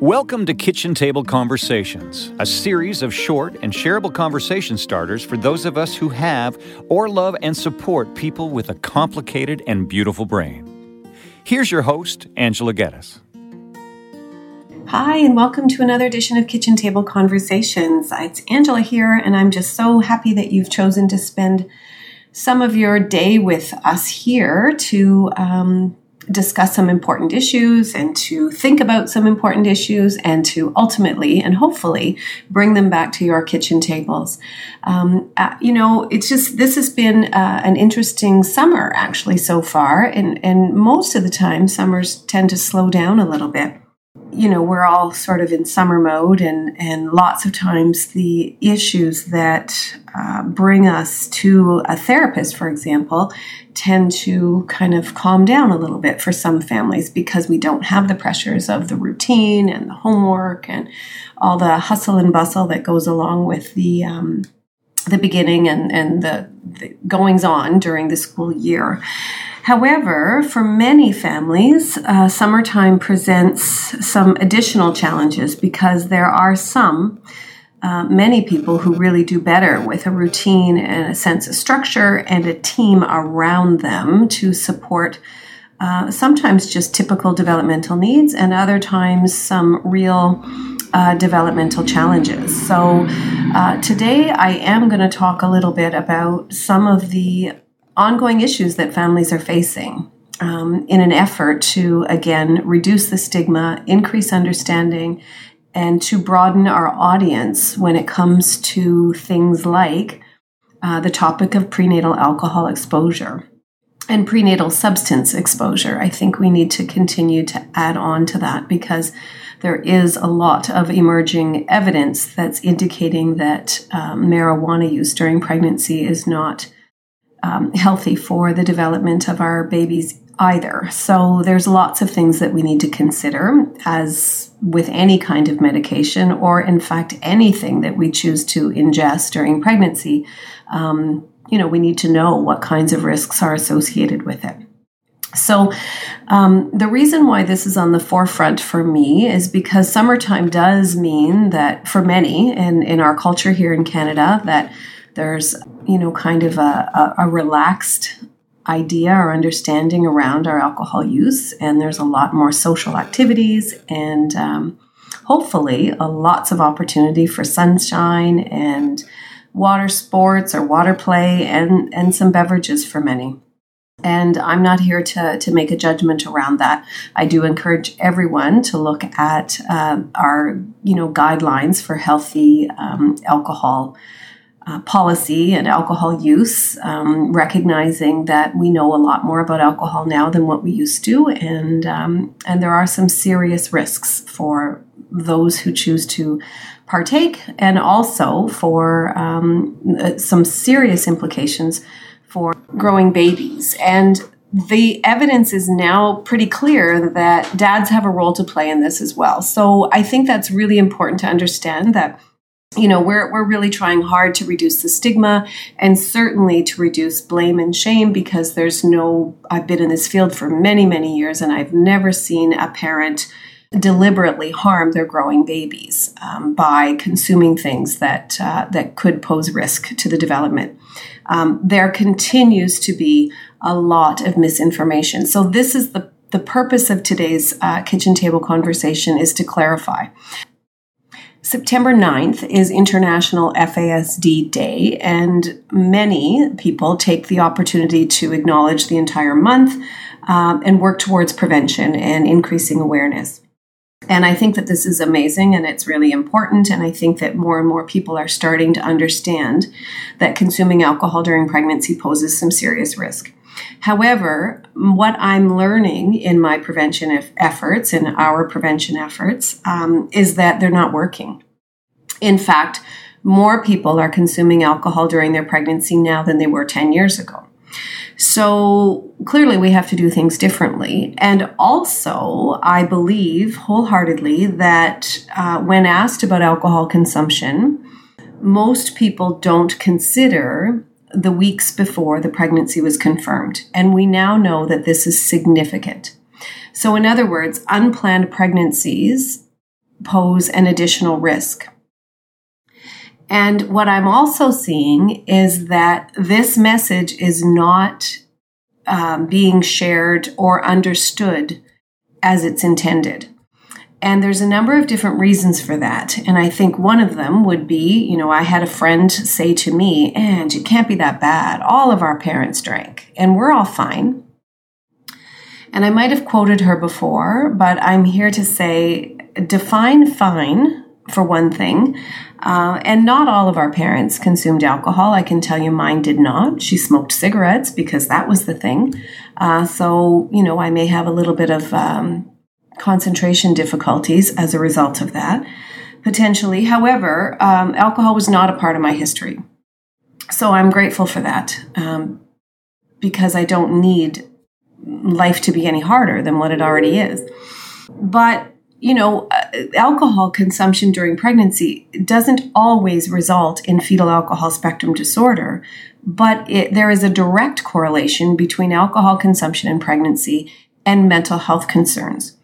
Welcome to Kitchen Table Conversations, a series of short and shareable conversation starters for those of us who have or love and support people with a complicated and beautiful brain. Here's your host, Angela Geddes. Hi, and welcome to another edition of Kitchen Table Conversations. It's Angela here, and I'm just so happy that you've chosen to spend some of your day with us here to um, discuss some important issues and to think about some important issues and to ultimately and hopefully bring them back to your kitchen tables. Um, uh, you know, it's just this has been uh, an interesting summer actually so far, and and most of the time summers tend to slow down a little bit you know, we're all sort of in summer mode, and, and lots of times the issues that uh, bring us to a therapist, for example, tend to kind of calm down a little bit for some families because we don't have the pressures of the routine and the homework and all the hustle and bustle that goes along with the um, the beginning and, and the, the goings on during the school year. However, for many families, uh, summertime presents some additional challenges because there are some, uh, many people who really do better with a routine and a sense of structure and a team around them to support uh, sometimes just typical developmental needs and other times some real uh, developmental challenges. So, uh, today I am going to talk a little bit about some of the ongoing issues that families are facing um, in an effort to, again, reduce the stigma, increase understanding, and to broaden our audience when it comes to things like uh, the topic of prenatal alcohol exposure and prenatal substance exposure. I think we need to continue to add on to that because there is a lot of emerging evidence that's indicating that um, marijuana use during pregnancy is not um, healthy for the development of our babies either. So there's lots of things that we need to consider as with any kind of medication, or in fact, anything that we choose to ingest during pregnancy. Um, you know, we need to know what kinds of risks are associated with it. So, um, the reason why this is on the forefront for me is because summertime does mean that for many in, in our culture here in Canada, that there's, you know, kind of a, a, a relaxed idea or understanding around our alcohol use, and there's a lot more social activities and um, hopefully a lots of opportunity for sunshine and water sports or water play and, and some beverages for many. And I'm not here to, to make a judgment around that. I do encourage everyone to look at uh, our you know guidelines for healthy um, alcohol uh, policy and alcohol use, um, recognizing that we know a lot more about alcohol now than what we used to, and um, and there are some serious risks for those who choose to partake, and also for um, uh, some serious implications for growing babies. And the evidence is now pretty clear that dads have a role to play in this as well. So I think that's really important to understand that you know we're we're really trying hard to reduce the stigma and certainly to reduce blame and shame because there's no I've been in this field for many many years and I've never seen a parent deliberately harm their growing babies um, by consuming things that uh, that could pose risk to the development. Um, there continues to be a lot of misinformation. So this is the the purpose of today's uh, kitchen table conversation is to clarify. September 9th is International FASD Day, and many people take the opportunity to acknowledge the entire month um, and work towards prevention and increasing awareness. And I think that this is amazing and it's really important. And I think that more and more people are starting to understand that consuming alcohol during pregnancy poses some serious risk. However, what I'm learning in my prevention efforts, in our prevention efforts, um, is that they're not working. In fact, more people are consuming alcohol during their pregnancy now than they were 10 years ago. So clearly, we have to do things differently. And also, I believe wholeheartedly that uh, when asked about alcohol consumption, most people don't consider the weeks before the pregnancy was confirmed. And we now know that this is significant. So, in other words, unplanned pregnancies pose an additional risk. And what I'm also seeing is that this message is not um, being shared or understood as it's intended. And there's a number of different reasons for that. And I think one of them would be, you know, I had a friend say to me, and it can't be that bad. All of our parents drank, and we're all fine. And I might have quoted her before, but I'm here to say define fine for one thing. Uh, and not all of our parents consumed alcohol. I can tell you mine did not. She smoked cigarettes because that was the thing. Uh, so, you know, I may have a little bit of um, concentration difficulties as a result of that, potentially. However, um, alcohol was not a part of my history. So I'm grateful for that um, because I don't need life to be any harder than what it already is. But you know, uh, alcohol consumption during pregnancy doesn't always result in fetal alcohol spectrum disorder, but it, there is a direct correlation between alcohol consumption in pregnancy and mental health concerns.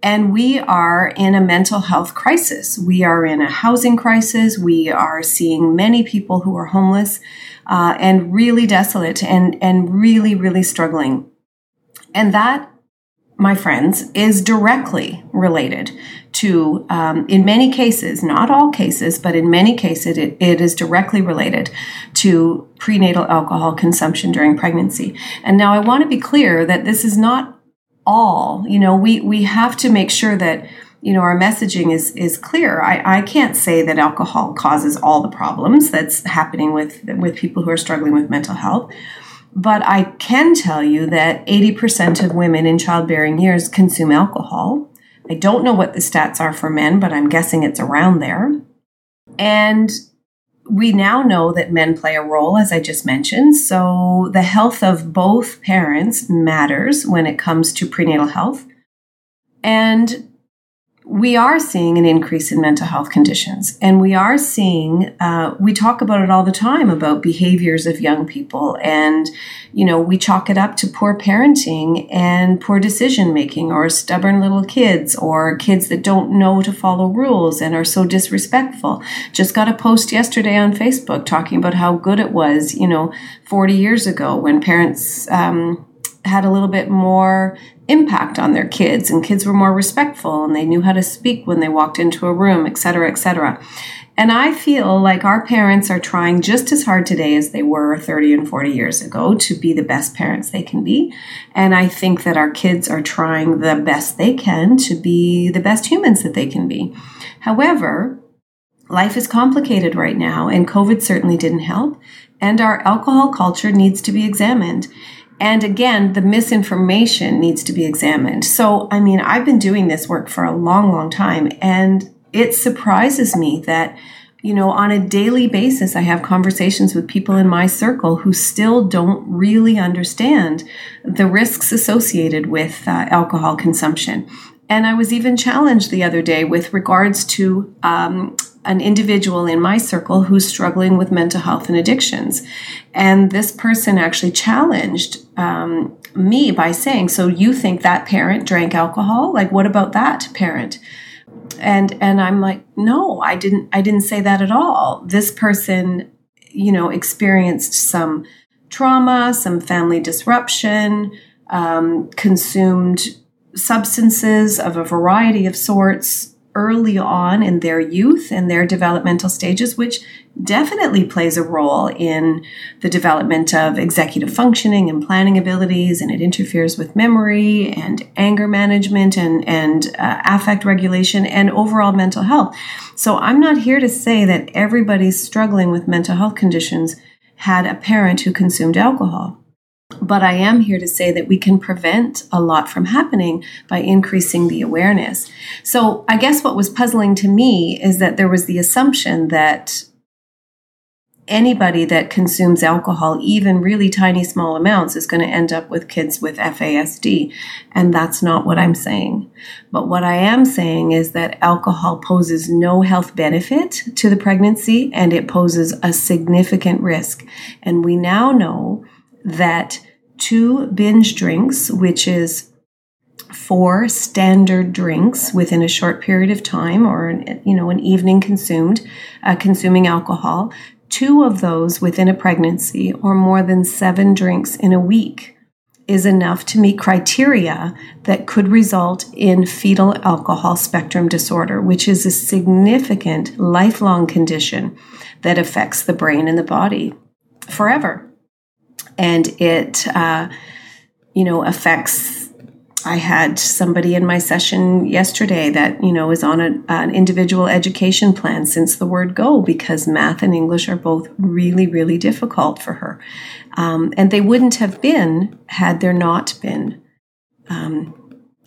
And we are in a mental health crisis. We are in a housing crisis. We are seeing many people who are homeless uh, and really desolate and, and really, really struggling. And that my friends, is directly related to, um, in many cases, not all cases, but in many cases, it, it is directly related to prenatal alcohol consumption during pregnancy. And now I want to be clear that this is not all. You know, we, we have to make sure that you know our messaging is is clear I, I can't say that alcohol causes all the problems that's happening with with people who are struggling with mental health but I can tell you that 80% of women in childbearing years consume alcohol. I don't know what the stats are for men, but I'm guessing it's around there. And we now know that men play a role, as I just mentioned. So the health of both parents matters when it comes to prenatal health. And we are seeing an increase in mental health conditions. And we are seeing, uh, we talk about it all the time about behaviors of young people. And, you know, we chalk it up to poor parenting and poor decision making or stubborn little kids or kids that don't know to follow rules and are so disrespectful. Just got a post yesterday on Facebook talking about how good it was, you know, 40 years ago when parents, um, had a little bit more impact on their kids and kids were more respectful and they knew how to speak when they walked into a room etc etc and i feel like our parents are trying just as hard today as they were 30 and 40 years ago to be the best parents they can be. And i think that our kids are trying the best they can to be the best humans that they can be. However life is complicated right now and covid certainly didn't help and our alcohol culture needs to be examined and again, the misinformation needs to be examined. So, I mean, I've been doing this work for a long, long time, and it surprises me that, you know, on a daily basis, I have conversations with people in my circle who still don't really understand the risks associated with uh, alcohol consumption. And I was even challenged the other day with regards to um, an individual in my circle who's struggling with mental health and addictions. And this person actually challenged um, me by saying, So you think that parent drank alcohol? Like, what about that parent? And and I'm like, no, I didn't I didn't say that at all. This person, you know, experienced some trauma, some family disruption, um, consumed substances of a variety of sorts early on in their youth and their developmental stages, which definitely plays a role in the development of executive functioning and planning abilities, and it interferes with memory and anger management and, and uh, affect regulation and overall mental health. So I'm not here to say that everybody struggling with mental health conditions had a parent who consumed alcohol. But I am here to say that we can prevent a lot from happening by increasing the awareness. So I guess what was puzzling to me is that there was the assumption that anybody that consumes alcohol, even really tiny small amounts, is going to end up with kids with FASD. And that's not what I'm saying. But what I am saying is that alcohol poses no health benefit to the pregnancy and it poses a significant risk. And we now know that two binge drinks, which is four standard drinks within a short period of time or you know an evening consumed uh, consuming alcohol two of those within a pregnancy or more than seven drinks in a week is enough to meet criteria that could result in fetal alcohol spectrum disorder, which is a significant lifelong condition that affects the brain and the body forever. And it, uh, you know, affects I had somebody in my session yesterday that you know is on a, an individual education plan since the word go because math and English are both really really difficult for her, um, and they wouldn't have been had there not been um,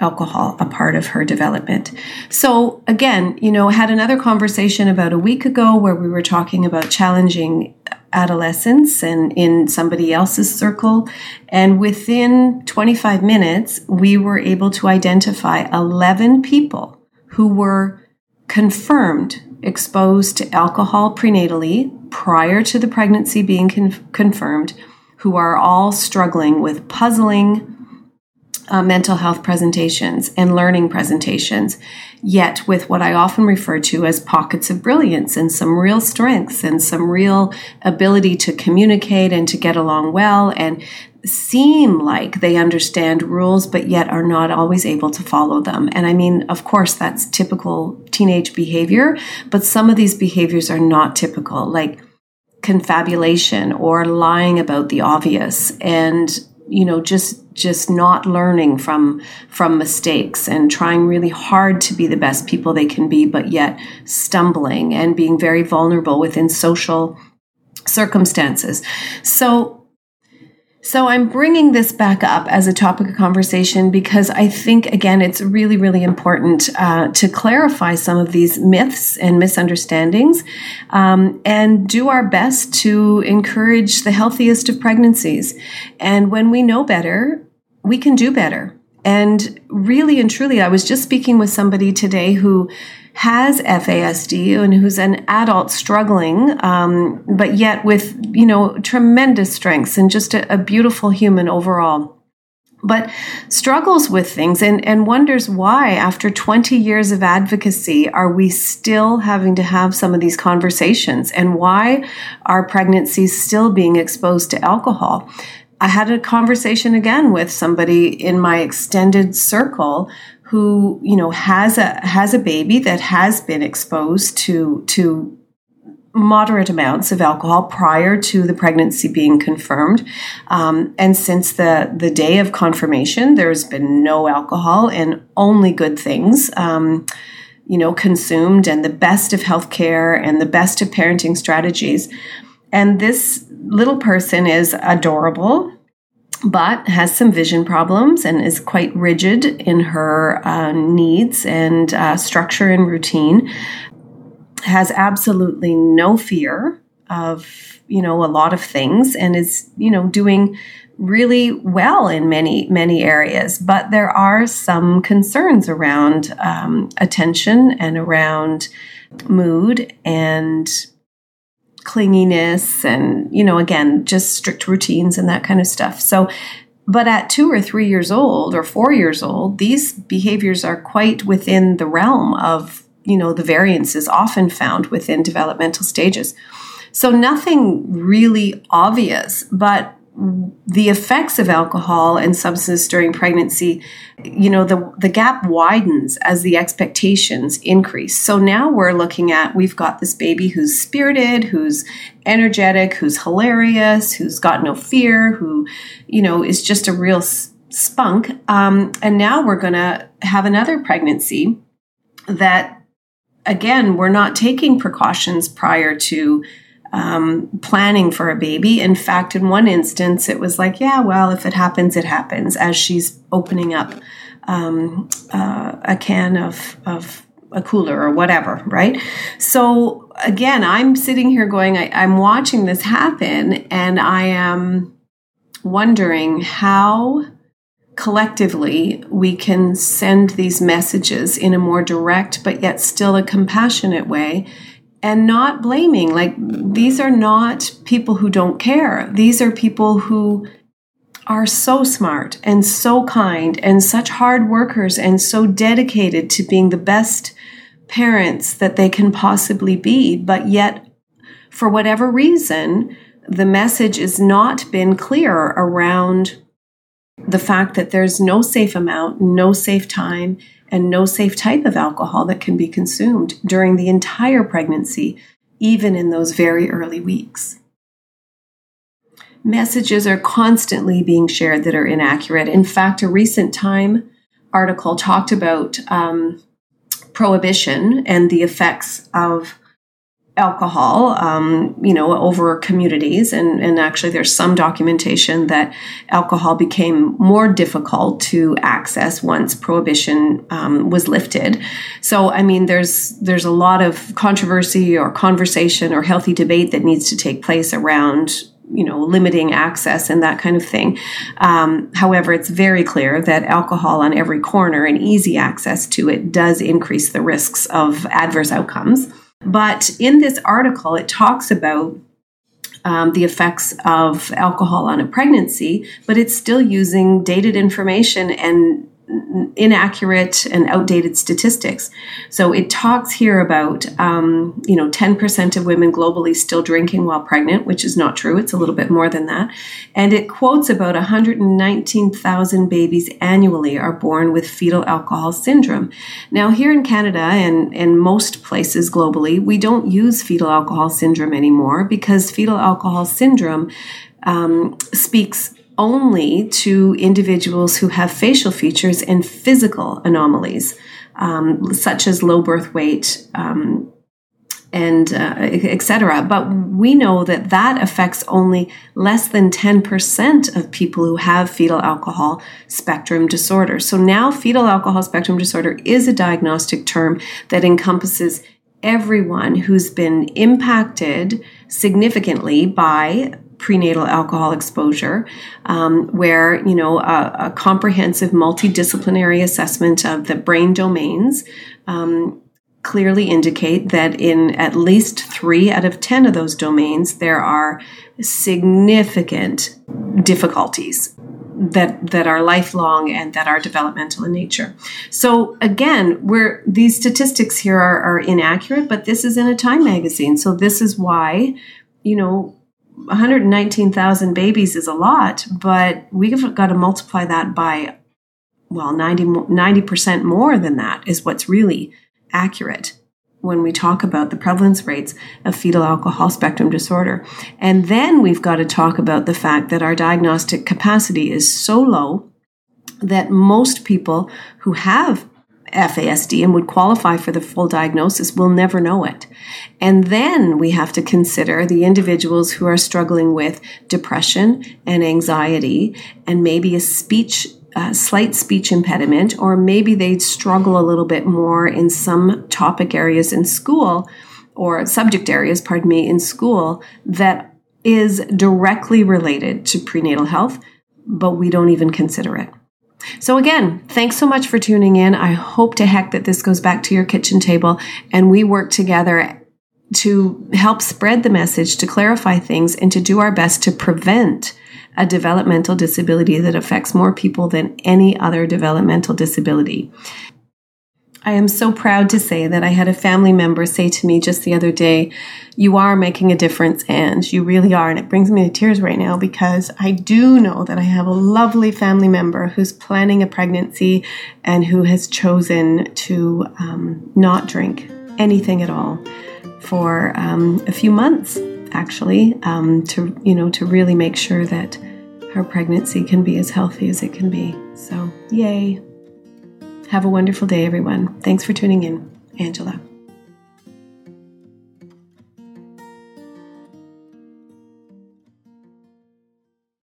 alcohol a part of her development. So again, you know, had another conversation about a week ago where we were talking about challenging adolescence and in somebody else's circle. And within 25 minutes, we were able to identify 11 people who were confirmed exposed to alcohol prenatally prior to the pregnancy being con- confirmed, who are all struggling with puzzling uh, mental health presentations and learning presentations, yet with what I often refer to as pockets of brilliance and some real strengths and some real ability to communicate and to get along well and seem like they understand rules, but yet are not always able to follow them. And I mean, of course, that's typical teenage behavior, but some of these behaviors are not typical, like confabulation or lying about the obvious and you know just just not learning from from mistakes and trying really hard to be the best people they can be but yet stumbling and being very vulnerable within social circumstances. So so I'm bringing this back up as a topic of conversation because I think, again, it's really, really important uh, to clarify some of these myths and misunderstandings um, and do our best to encourage the healthiest of pregnancies. And when we know better, we can do better. And really and truly, I was just speaking with somebody today who has FASD and who's an adult struggling, um, but yet with, you know, tremendous strengths and just a, a beautiful human overall but struggles with things and, and wonders why, after 20 years of advocacy, are we still having to have some of these conversations and why are pregnancies still being exposed to alcohol? I had a conversation again with somebody in my extended circle who you know has a has a baby that has been exposed to to moderate amounts of alcohol prior to the pregnancy being confirmed. Um, and since the, the day of confirmation, there's been no alcohol and only good things. Um, you know, consumed and the best of healthcare and the best of parenting strategies. And this little person is adorable but has some vision problems and is quite rigid in her uh, needs and uh, structure and routine. Has absolutely no fear of you know a lot of things and is you know doing really well in many many areas but there are some concerns around um, attention and around mood and clinginess and, you know, again, just strict routines and that kind of stuff. So, but at two or three years old or four years old, these behaviors are quite within the realm of, you know, the variances often found within developmental stages. So nothing really obvious, but the effects of alcohol and substances during pregnancy, you know, the, the gap widens as the expectations increase. So now we're looking at we've got this baby who's spirited, who's energetic, who's hilarious, who's got no fear, who, you know, is just a real spunk. Um, and now we're going to have another pregnancy that, again, we're not taking precautions prior to um, planning for a baby. In fact, in one instance, it was like, yeah, well, if it happens, it happens, as she's opening up um, uh, a can of, of a cooler or whatever, right? So again, I'm sitting here going, I, I'm watching this happen and I am wondering how collectively we can send these messages in a more direct but yet still a compassionate way and not blaming. Like, these are not people who don't care. These are people who are so smart and so kind and such hard workers and so dedicated to being the best parents that they can possibly be, but yet, for whatever reason, the message has not been clear around the fact that there's no safe amount, no safe time, and no safe type of alcohol that can be consumed during the entire pregnancy, even in those very early weeks. Messages are constantly being shared that are inaccurate. In fact, a recent Time article talked about um, prohibition and the effects of alcohol, um, you know, over communities. And, and actually, there's some documentation that alcohol became more difficult to access once prohibition um, was lifted. So, I mean, there's there's a lot of controversy or conversation or healthy debate that needs to take place around you know limiting access and that kind of thing um, however it's very clear that alcohol on every corner and easy access to it does increase the risks of adverse outcomes but in this article, it talks about um, the effects of alcohol on a pregnancy, but it's still using dated information and inaccurate and outdated statistics. So it talks here about, um, you know, 10% of women globally still drinking while pregnant, which is not true. It's a little bit more than that. And it quotes about 119,000 babies annually are born with fetal alcohol syndrome. Now, here in Canada and, and most places globally, we don't use fetal alcohol syndrome anymore because fetal alcohol syndrome um, speaks only to individuals who have facial features and physical anomalies, um, such as low birth weight. Um, and uh, etc. But we know that that affects only less than 10% of people who have fetal alcohol spectrum disorder. So now fetal alcohol spectrum disorder is a diagnostic term that encompasses everyone who's been impacted significantly by prenatal alcohol exposure, um, where you know a, a, comprehensive multidisciplinary assessment of the brain domains um, clearly indicate that in at least three out of ten of those domains there are significant difficulties that that are lifelong and that are developmental in nature. So again, where these statistics here are, are inaccurate, but this is in a Time magazine, so this is why you know 119,000 babies is a lot, but we've got to multiply that by, well, 90, 90% more than that is what's really accurate when we talk about the prevalence rates of fetal alcohol spectrum disorder. And then we've got to talk about the fact that our diagnostic capacity is so low that most people who have FASD and would qualify for the full diagnosis We'll never know it. And then we have to consider the individuals who are struggling with depression and anxiety and maybe a speech uh, slight speech impediment, or maybe they struggle a little bit more in some topic areas in school or subject areas, pardon me, in school that is directly related to prenatal health, but we don't even consider it. So, again, thanks so much for tuning in. I hope to heck that this goes back to your kitchen table and we work together to help spread the message, to clarify things, and to do our best to prevent a developmental disability that affects more people than any other developmental disability. I am so proud to say that I had a family member say to me just the other day, You are making a difference, and you really are. And it brings me to tears right now because I do know that I have a lovely family member who's planning a pregnancy and who has chosen to um, not drink anything at all for um, a few months, actually, um, to you know to really make sure that her pregnancy can be as healthy as it can be. So, yay! Have a wonderful day, everyone. Thanks for tuning in. Angela.